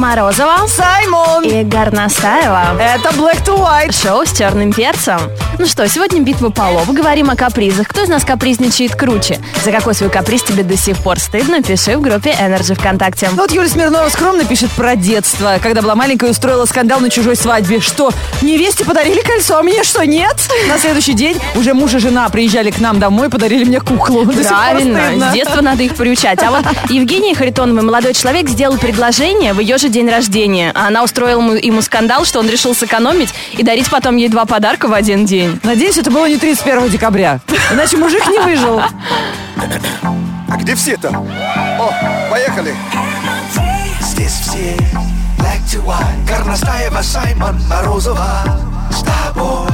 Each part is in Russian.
Морозова Саймон! и Горностаева. Это Black to White. Шоу с черным перцем. Ну что, сегодня битва полов. Говорим о капризах. Кто из нас капризничает круче? За какой свой каприз тебе до сих пор стыдно? Пиши в группе Energy ВКонтакте. Ну вот Юлия Смирнова скромно пишет про детство. Когда была маленькая, устроила скандал на чужой свадьбе. Что, невесте подарили кольцо, а мне что, нет? На следующий день уже муж и жена приезжали к нам домой, подарили мне куклу. До Правильно, с детства надо их приучать. А вот Евгения Харитонова, молодой человек, сделал предложение в ее же день рождения. А она устроила ему скандал, что он решил сэкономить и дарить потом ей два подарка в один день. Надеюсь, это было не 31 декабря. Иначе мужик не выжил. А где все-то? О, поехали. Здесь все black to white Горностаева, Саймон, Морозова С тобой,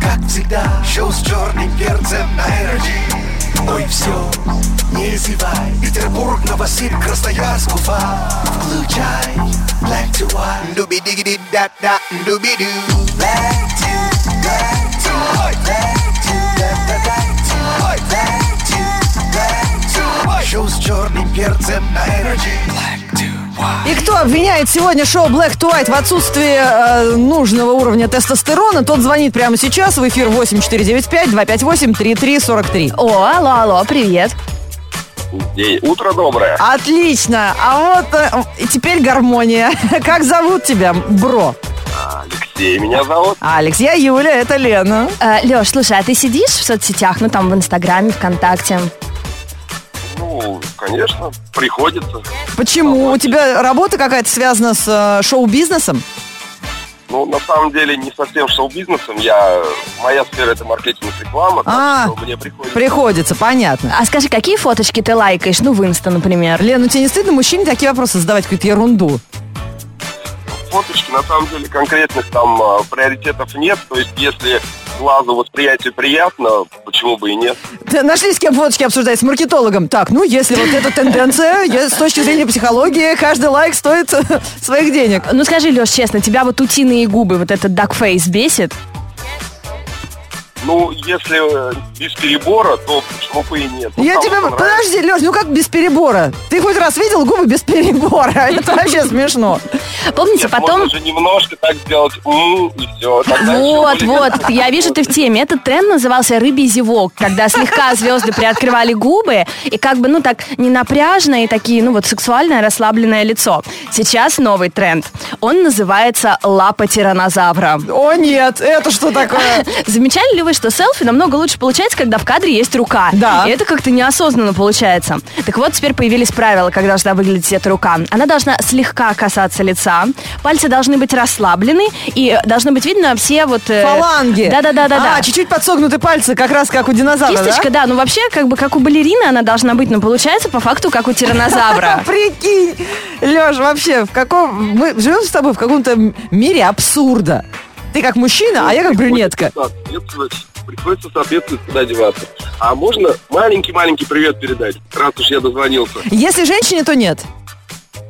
как всегда Шоу с черным перцем на Energy Ой, все, не зевай Петербург, Новосиб, Красноярск, Уфа Включай black to white дуби диги ди да да дуби ду Black to, black to white Шоу с черным перцем на Energy И кто обвиняет сегодня шоу Black to White в отсутствии э, нужного уровня тестостерона, тот звонит прямо сейчас в эфир 8495-258-3343. О, алло, алло, привет. День. Утро доброе. Отлично. А вот э, и теперь гармония. Как зовут тебя, бро? Алексей меня зовут. Алекс, я Юля, это Лена. Леш, слушай, а ты сидишь в соцсетях, ну там в Инстаграме, ВКонтакте? Ну, конечно, приходится. Почему? У тебя работа какая-то связана с э, шоу-бизнесом? Ну, на самом деле, не совсем шоу-бизнесом. Я... Моя сфера — это маркетинг и реклама, А, так что мне приходится... Приходится, понятно. А скажи, какие фоточки ты лайкаешь? Ну, в Инста, например. Лен, ну тебе не стыдно мужчине такие вопросы задавать, какую-то ерунду? Фоточки, на самом деле, конкретных там а, приоритетов нет. То есть, если глазу восприятие приятно, почему бы и нет? Т- Нашли с кем фоточки обсуждать? С маркетологом. Так, ну, если вот эта тенденция, я, с точки зрения психологии, каждый лайк стоит своих денег. Ну скажи, Леш, честно, тебя вот утиные губы, вот этот дакфейс бесит? Ну, если э, без перебора, то почему бы и нет? Ну, Я кому-то тебя... Подожди, Леш, ну как без перебора? Ты хоть раз видел губы без перебора? Это вообще смешно. Помните, потом... можно же немножко так сделать, м, и все. Вот, вот, я вижу, ты в теме. Этот тренд назывался «рыбий зевок», когда слегка звезды приоткрывали губы, и как бы, ну, так не напряжно, и такие, ну, вот сексуальное расслабленное лицо. Сейчас новый тренд. Он называется «лапа тиранозавра». О нет, это что такое? Замечали ли вы, что селфи намного лучше получается, когда в кадре есть рука? Да. И это как-то неосознанно получается. Так вот, теперь появились правила, как должна выглядеть эта рука. Она должна слегка касаться лица, пальцы должны быть расслаблены, и должно быть видно все вот... э, Фаланги. Да-да-да-да. А, чуть-чуть подсогнуты пальцы, как раз как у динозавра, Кисточка, да? ну вообще, как бы как у балерины она должна быть, но получается по факту как у тиранозавра. Прикинь, Леш, вообще, в каком... Мы живем с тобой в каком-то мире абсурда. Ты как мужчина, а я как брюнетка. Приходится соответствовать, куда деваться. А можно маленький-маленький привет передать, раз уж я дозвонился? Если женщине, то нет.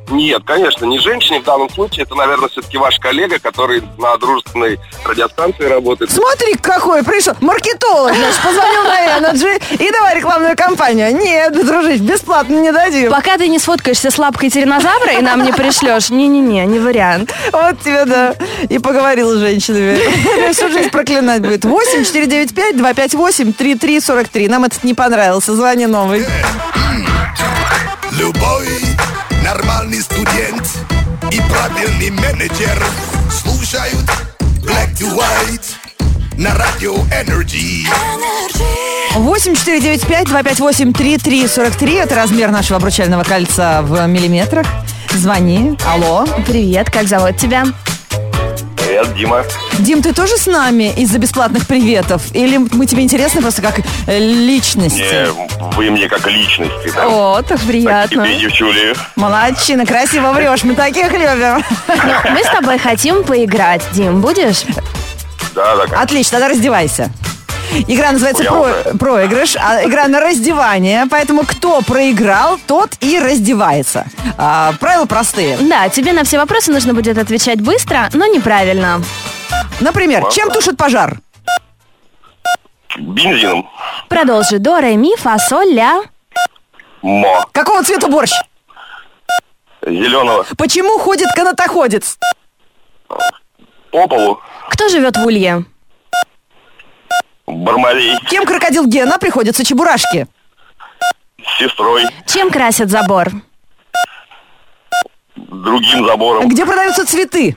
Нет, конечно, не женщине в данном случае. Это, наверное, все-таки ваш коллега, который на дружественной радиостанции работает. Смотри, какой пришел. Маркетолог, значит, позвонил на Energy и давай рекламную кампанию. Нет, дружище, бесплатно не дадим. Пока ты не сфоткаешься с лапкой тиранозавра и нам не пришлешь, не-не-не, не вариант. Вот тебе, да. И поговорил с женщинами. Всю жизнь проклинать будет. 8 495 258 3343. Нам этот не понравился. Звони новый. Любой нормальный студент и правильный менеджер слушают Black to White на радио Energy. 8 495 258 3343. Это размер нашего обручального кольца в миллиметрах. Звони. Алло. Привет, как зовут тебя? Привет, Дима. Дим, ты тоже с нами из-за бесплатных приветов? Или мы тебе интересны просто как э, личности? Не, вы мне как личности, да? О, так приятно. Такие девчули. Молодчина, красиво врешь, мы таких любим. Ну, мы с тобой хотим поиграть, Дим, будешь? Да, да, конечно. Отлично, тогда раздевайся. Игра называется Я про- уже. проигрыш, а игра на раздевание, поэтому кто проиграл, тот и раздевается. А, правила простые. Да, тебе на все вопросы нужно будет отвечать быстро, но неправильно. Например, Ладно. чем тушит пожар? Бензином. Продолжи. До, ре, ми, фа, соль, ля. Мо. Какого цвета борщ? Зеленого. Почему ходит канатоходец? По полу. Кто живет в Улье? Бармалей. Кем крокодил Гена приходится чебурашке? С сестрой. Чем красят забор? Другим забором. Где продаются цветы?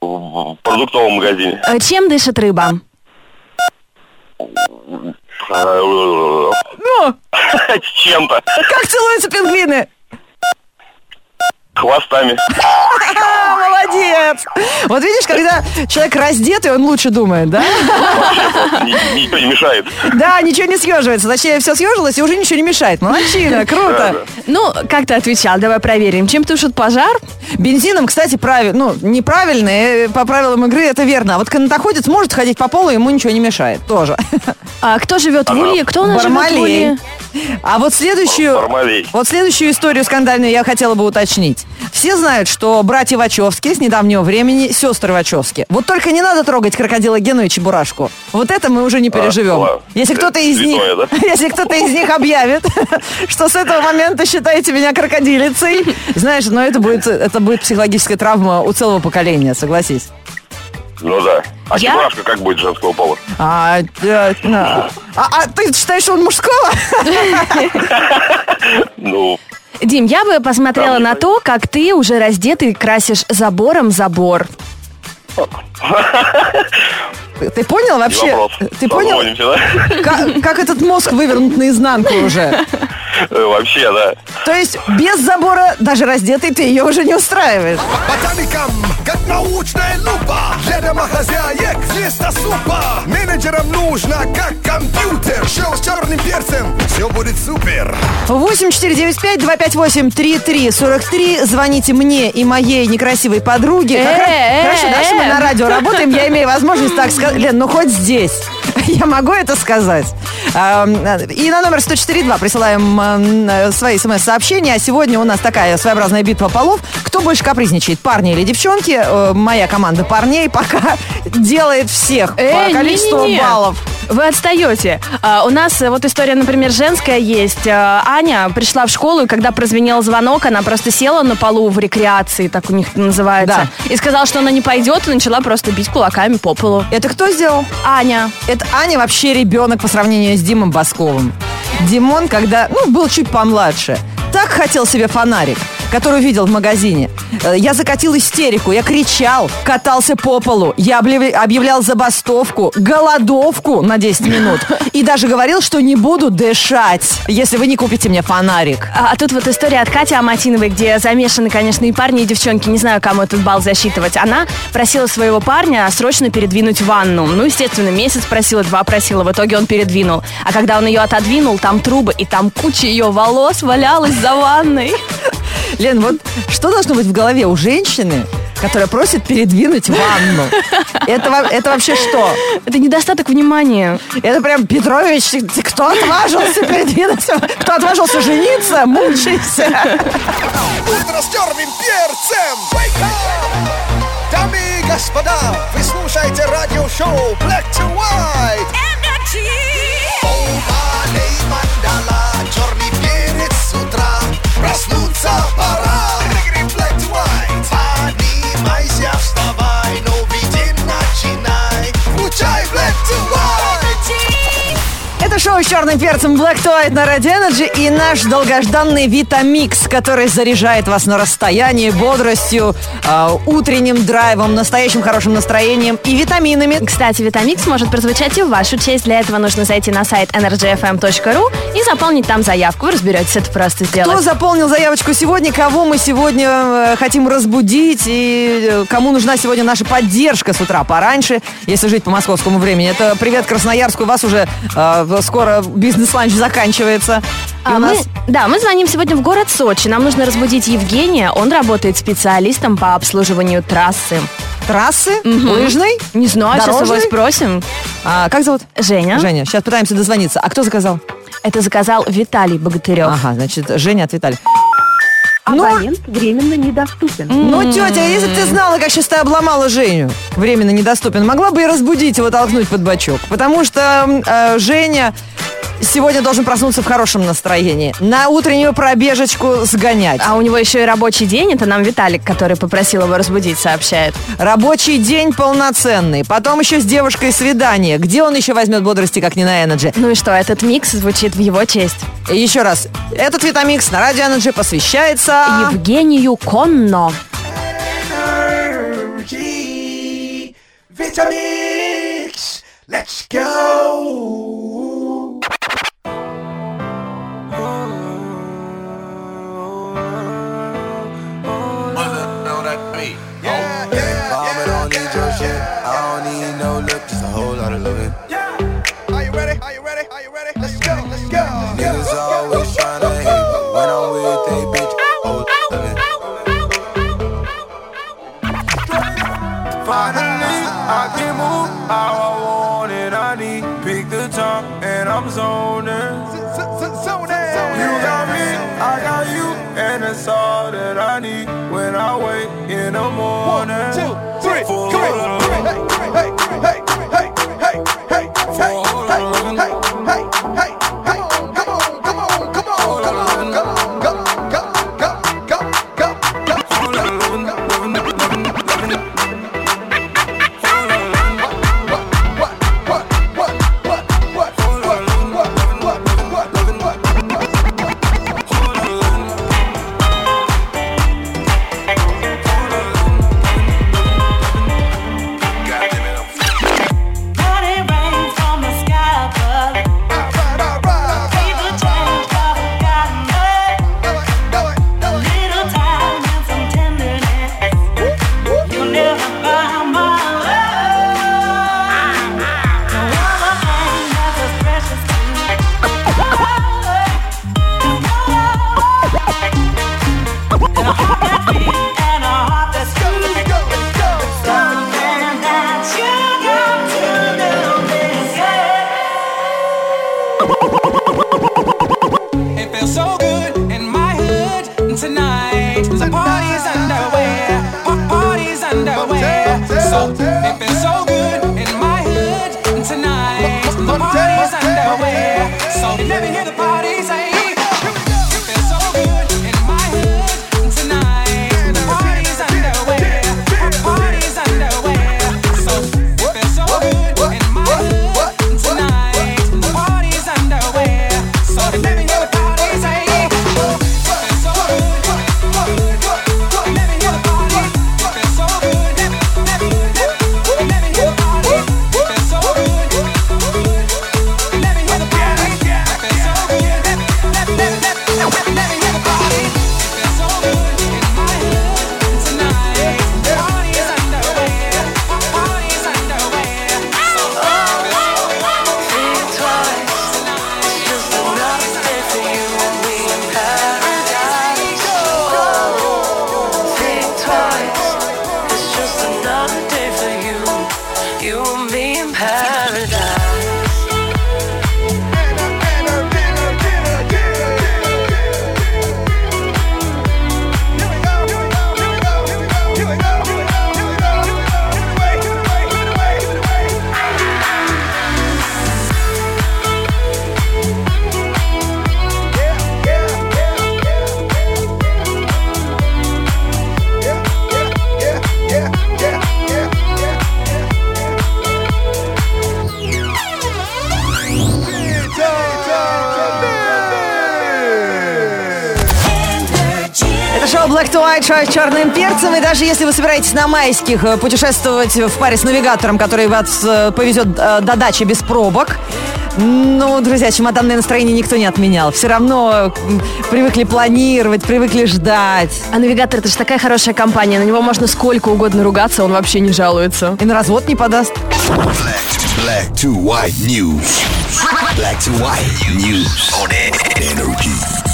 В продуктовом магазине. Э, Чем дышит рыба? Ну, С чем-то. как целуются пингвины? Хвостами. Молодец! Вот видишь, когда человек раздетый, он лучше думает, да? Ни- Ничего не мешает. Да, ничего не съеживается. Точнее, все съежилось и уже ничего не мешает. Молодчина, круто. Ну, как ты отвечал? Давай проверим. Чем тушит пожар? Бензином, кстати, правильно, ну, неправильно, э, по правилам игры это верно. А вот канатоходец может ходить по полу, ему ничего не мешает. Тоже. А кто живет в Улье? Кто у нас живет в. Улье? А вот следующую... Вот следующую историю скандальную я хотела бы уточнить. Все знают, что братья Вачовски с недавнего времени сестры Вачовски. Вот только не надо трогать крокодила Гену и Чебурашку. Вот это мы уже не переживем. ладно. если кто-то из них, да? если кто-то из них объявит, что с этого момента считаете меня крокодилицей, знаешь, но это будет, это будет психологическая травма у целого поколения, согласись. Ну да. А Я? чебурашка как будет женского пола? А, э, на. а, а ты считаешь, что он мужского? Ну, Дим, я бы посмотрела Там на то, как ты уже раздетый красишь забором забор. Ты понял вообще? Ты понял, Созвонимся, да? как, как этот мозг вывернут наизнанку уже? Э, Вообще, да. То есть без забора, даже раздетый, ты ее уже не устраиваешь. Ботаникам, как научная лупа Для домохозяек вместо супа Менеджерам нужно, как компьютер Шоу с черным перцем, все будет супер 8495-258-3343. Звоните мне и моей некрасивой подруге. Э, э, Хорошо, да, что мы на радио работаем, я имею возможность так сказать. Лен, ну хоть здесь. Я могу это сказать. Эм, И на номер 104.2 присылаем э, свои смс-сообщения. А сегодня у нас такая своеобразная битва полов. Кто больше капризничает, парни или девчонки? Э, Моя команда парней пока делает всех по Эй, количеству не-не-не. баллов. Вы отстаете. А, у нас э, вот история, например, женская есть. А, Аня пришла в школу, и когда прозвенел звонок, она просто села на полу в рекреации, так у них называется, и сказала, что она не пойдет, и начала просто бить кулаками по полу. Это кто сделал? Аня. Это Аня вообще ребенок по сравнению с Димом Басковым. Димон, когда, ну, был чуть помладше, так хотел себе фонарик, который увидел в магазине. Э, Я закатил истерику, я кричал, катался по полу, я объяв- объявлял забастовку, голодовку на 10 минут. И даже говорил, что не буду дышать, если вы не купите мне фонарик. А, а тут вот история от Кати Аматиновой, где замешаны, конечно, и парни, и девчонки. Не знаю, кому этот балл засчитывать. Она просила своего парня срочно передвинуть ванну. Ну, естественно, месяц просила, два просила. В итоге он передвинул. А когда он ее отодвинул, там трубы, и там куча ее волос валялась за ванной. Лен, вот что должно быть в голове у женщины, которая просит передвинуть ванну? Это, это вообще что? Это недостаток внимания. Это прям, Петрович, кто отважился передвинуть? Кто отважился жениться? Мучайся. Утро с черным перцем! Дамы и господа, вы слушаете радиошоу Black to White мандала, черный перец с утра Проснуться пора Black шоу с черным перцем Black to White на Radio Energy и наш долгожданный Витамикс, который заряжает вас на расстоянии бодростью, э, утренним драйвом, настоящим хорошим настроением и витаминами. Кстати, Витамикс может прозвучать и в вашу честь. Для этого нужно зайти на сайт energyfm.ru и заполнить там заявку. Вы разберетесь, это просто сделать. Кто заполнил заявочку сегодня, кого мы сегодня э, хотим разбудить и э, кому нужна сегодня наша поддержка с утра пораньше, если жить по московскому времени. Это привет Красноярску, вас уже э, скоро бизнес-ланч заканчивается. А у нас мы, да, мы звоним сегодня в город Сочи. Нам нужно разбудить Евгения. Он работает специалистом по обслуживанию трассы. трассы лыжной. Не знаю, сейчас его Дорожной? спросим. А, как зовут? Женя. Женя. Сейчас пытаемся дозвониться. А кто заказал? Это заказал Виталий Богатырев. Ага, значит, Женя от Виталия. Абонент временно недоступен. ну, тетя, если бы ты знала, как сейчас ты обломала Женю, временно недоступен, могла бы и разбудить его, толкнуть под бочок. Потому что э, Женя сегодня должен проснуться в хорошем настроении. На утреннюю пробежечку сгонять. А у него еще и рабочий день, это нам Виталик, который попросил его разбудить, сообщает. Рабочий день полноценный. Потом еще с девушкой свидание. Где он еще возьмет бодрости, как не на Energy? Ну и что, этот микс звучит в его честь. И еще раз. Этот Витамикс на Радио Energy посвящается... Евгению Конно. Energy Vitamix. Let's go. Finally, I can move how I want it. I need pick the top and I'm zoning. You got me, I got you, and that's all that I need when I wake in the morning. One, two, three. Come on. So good in my hood and tonight. The party's underway. Pa- Party's underway. So being power. Шоу Black to White, шоу с черным перцем. И даже если вы собираетесь на майских э, путешествовать в паре с навигатором, который вас э, повезет э, до дачи без пробок, ну, друзья, чемоданное настроение никто не отменял. Все равно привыкли планировать, привыкли ждать. А навигатор это же такая хорошая компания, на него можно сколько угодно ругаться, он вообще не жалуется. И на развод не подаст. Black to white news. Black to white news on energy.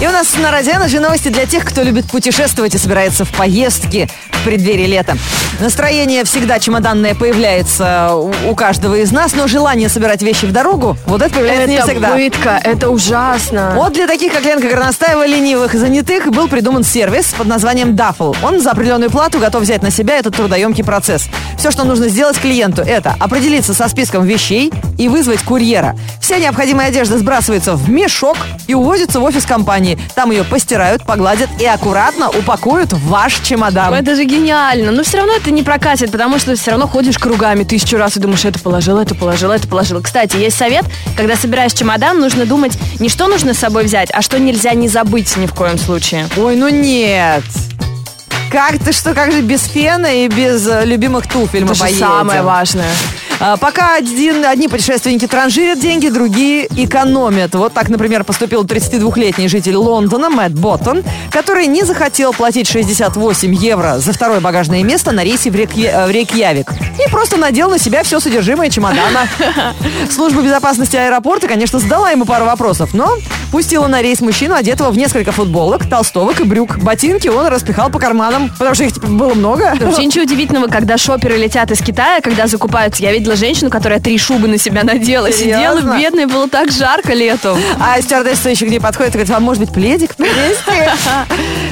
И у нас на Радио же новости для тех, кто любит путешествовать и собирается в поездки в преддверии лета. Настроение всегда чемоданное появляется у каждого из нас, но желание собирать вещи в дорогу, вот это появляется не Это всегда. пытка, это ужасно. Вот для таких, как Ленка Горностаева, ленивых и занятых, был придуман сервис под названием Duffel. Он за определенную плату готов взять на себя этот трудоемкий процесс. Все, что нужно сделать клиенту, это определиться со списком вещей и вызвать курьера. Вся необходимая одежда сбрасывается в мешок и увозится в офис компании. Там ее постирают, погладят и аккуратно упакуют в ваш чемодан. Это же гениально. Но все равно это не прокатит, потому что все равно ходишь кругами тысячу раз и думаешь, это положил, это положил, это положил. Кстати, есть совет, когда собираешь чемодан, нужно думать не что нужно с собой взять, а что нельзя не забыть ни в коем случае. Ой, ну нет. Как ты что, как же без фена и без э, любимых туфель мы Это же поедем? самое важное. А, Пока один, одни путешественники транжирят деньги, другие экономят. Вот так, например, поступил 32-летний житель Лондона Мэтт Боттон, который не захотел платить 68 евро за второе багажное место на рейсе в, Рейкья- э, в Рейкьявик. И просто надел на себя все содержимое чемодана. Служба безопасности аэропорта, конечно, задала ему пару вопросов, но пустила на рейс мужчину, одетого в несколько футболок, толстовок и брюк. Ботинки он распихал по карманам, потому что их типа, было много. Вообще ничего удивительного, когда шоперы летят из Китая, когда закупаются. Я видела женщину, которая три шубы на себя надела. Сидела Серьезно? бедная, было так жарко летом. А стюардесса еще к ней подходит и говорит, вам может быть пледик принести?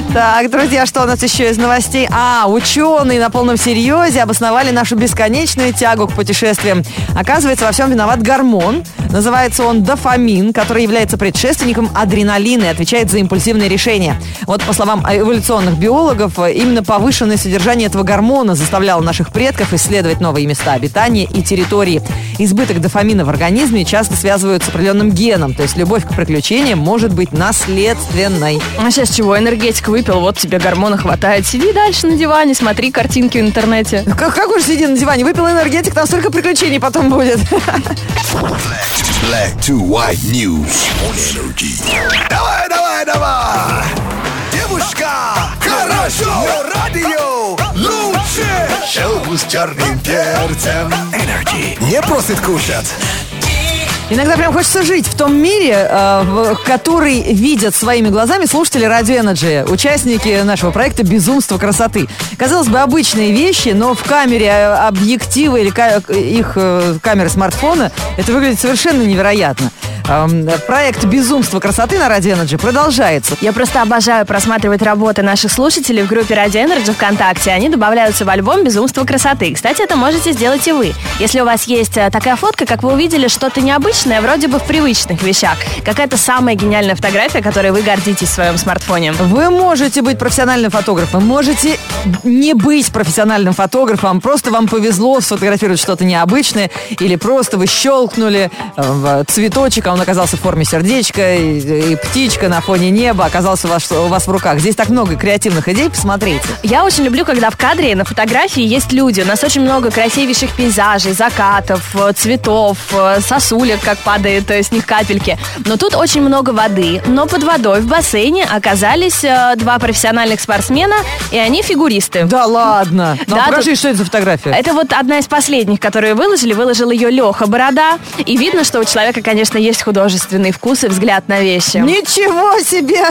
Так, друзья, что у нас еще из новостей? А, ученые на полном серьезе обосновали нашу бесконечную тягу к путешествиям. Оказывается, во всем виноват гормон. Называется он дофамин, который является предшественником адреналина и отвечает за импульсивные решения. Вот по словам эволюционных биологов, именно повышенное содержание этого гормона заставляло наших предков исследовать новые места обитания и территории. Избыток дофамина в организме часто связывают с определенным геном, то есть любовь к приключениям может быть наследственной. А сейчас чего? Энергетик выпил, вот тебе гормона хватает. Сиди дальше на диване, смотри картинки в интернете. Как, как уж сиди на диване, выпил энергетик, там столько приключений потом будет. Black to white news on energy. Давай, давай, давай! Девушка, хорошо! Радио лучше! Шоу с черным перцем. Energy не просит кушать. Иногда прям хочется жить в том мире, э, который видят своими глазами слушатели Radio Energy, участники нашего проекта «Безумство красоты». Казалось бы, обычные вещи, но в камере э, объектива или их э, камеры смартфона это выглядит совершенно невероятно. Проект «Безумство красоты» на Radio Energy продолжается. Я просто обожаю просматривать работы наших слушателей в группе Radio Energy ВКонтакте. Они добавляются в альбом «Безумство красоты». Кстати, это можете сделать и вы. Если у вас есть э, такая фотка, как вы увидели, что-то необычное, вроде бы в привычных вещах. Какая-то самая гениальная фотография, которой вы гордитесь в своем смартфоне. Вы можете быть профессиональным фотографом, можете не быть профессиональным фотографом, просто вам повезло сфотографировать что-то необычное, или просто вы щелкнули э, цветочек, он оказался в форме сердечка, и, и птичка на фоне неба оказался у вас, у вас в руках. Здесь так много креативных идей, посмотрите. Я очень люблю, когда в кадре на фотографии есть люди. У нас очень много красивейших пейзажей, закатов, э, цветов, э, сосулек, как падает э, с них капельки. Но тут очень много воды. Но под водой в бассейне оказались два профессиональных спортсмена, и они фигуристы. Да ладно. Ну, Да, а покажи, тут- что это за фотография. Это вот одна из последних, которые выложили. Выложил ее Леха Борода. И видно, что у человека, конечно, есть художественный вкус и взгляд на вещи. Ничего себе!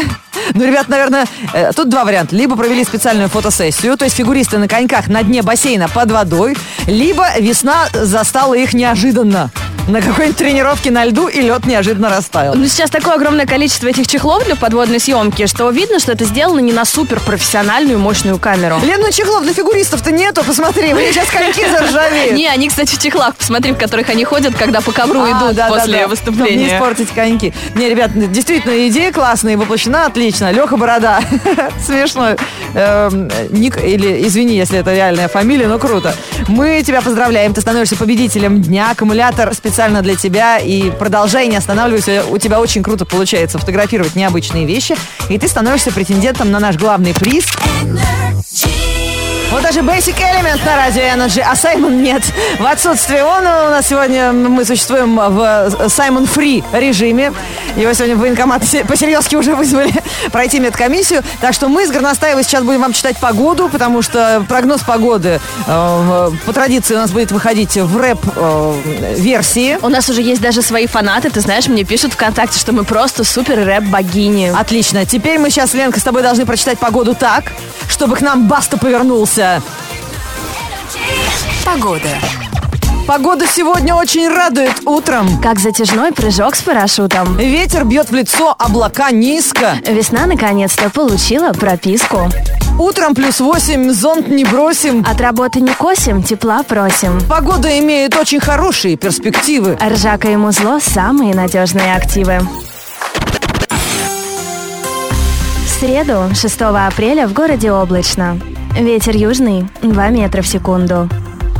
Ну, ребят, наверное, э, тут два варианта. Либо провели специальную фотосессию, то есть фигуристы на коньках на дне бассейна под водой, либо весна застала их неожиданно. На какой-нибудь тренировке на льду и лед неожиданно растаял. Ну, сейчас такое огромное количество этих чехлов для подводной съемки, что видно, что это сделано не на супер профессиональную мощную камеру. Лен, ну чехлов для фигуристов-то нету, посмотри, у них сейчас коньки заржавеют. Не, они, кстати, в чехлах, посмотри, в которых они ходят, когда по ковру А, идут после выступления. Не испортить коньки. Не, ребят, действительно, идея классная и воплощена отлично. Леха Борода. Смешно. Эм, Ник, или извини, если это реальная фамилия, но круто. Мы тебя поздравляем. Ты становишься победителем дня. Аккумулятор специально для тебя. И продолжай, не останавливайся. У тебя очень круто получается фотографировать необычные вещи. И ты становишься претендентом на наш главный приз. Вот даже Basic Element на радио Energy, а Саймон нет. В отсутствие он у нас сегодня мы существуем в Саймон Фри режиме. Его сегодня в военкомат се- по-серьезки уже вызвали пройти медкомиссию. Так что мы с Горностаевой сейчас будем вам читать погоду, потому что прогноз погоды э, по традиции у нас будет выходить в рэп-версии. У нас уже есть даже свои фанаты, ты знаешь, мне пишут ВКонтакте, что мы просто супер рэп-богини. Отлично. Теперь мы сейчас, Ленка, с тобой должны прочитать погоду так, чтобы к нам Баста повернулся. Погода. Погода сегодня очень радует утром. Как затяжной прыжок с парашютом. Ветер бьет в лицо, облака низко. Весна наконец-то получила прописку. Утром плюс 8, зонт не бросим. От работы не косим, тепла просим. Погода имеет очень хорошие перспективы. Ржака и музло – самые надежные активы. В среду, 6 апреля, в городе облачно. Ветер южный – 2 метра в секунду.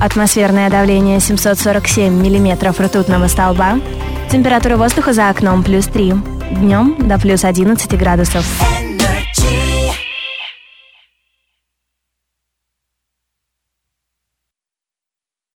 Атмосферное давление 747 миллиметров ртутного столба. Температура воздуха за окном плюс 3. Днем до плюс 11 градусов.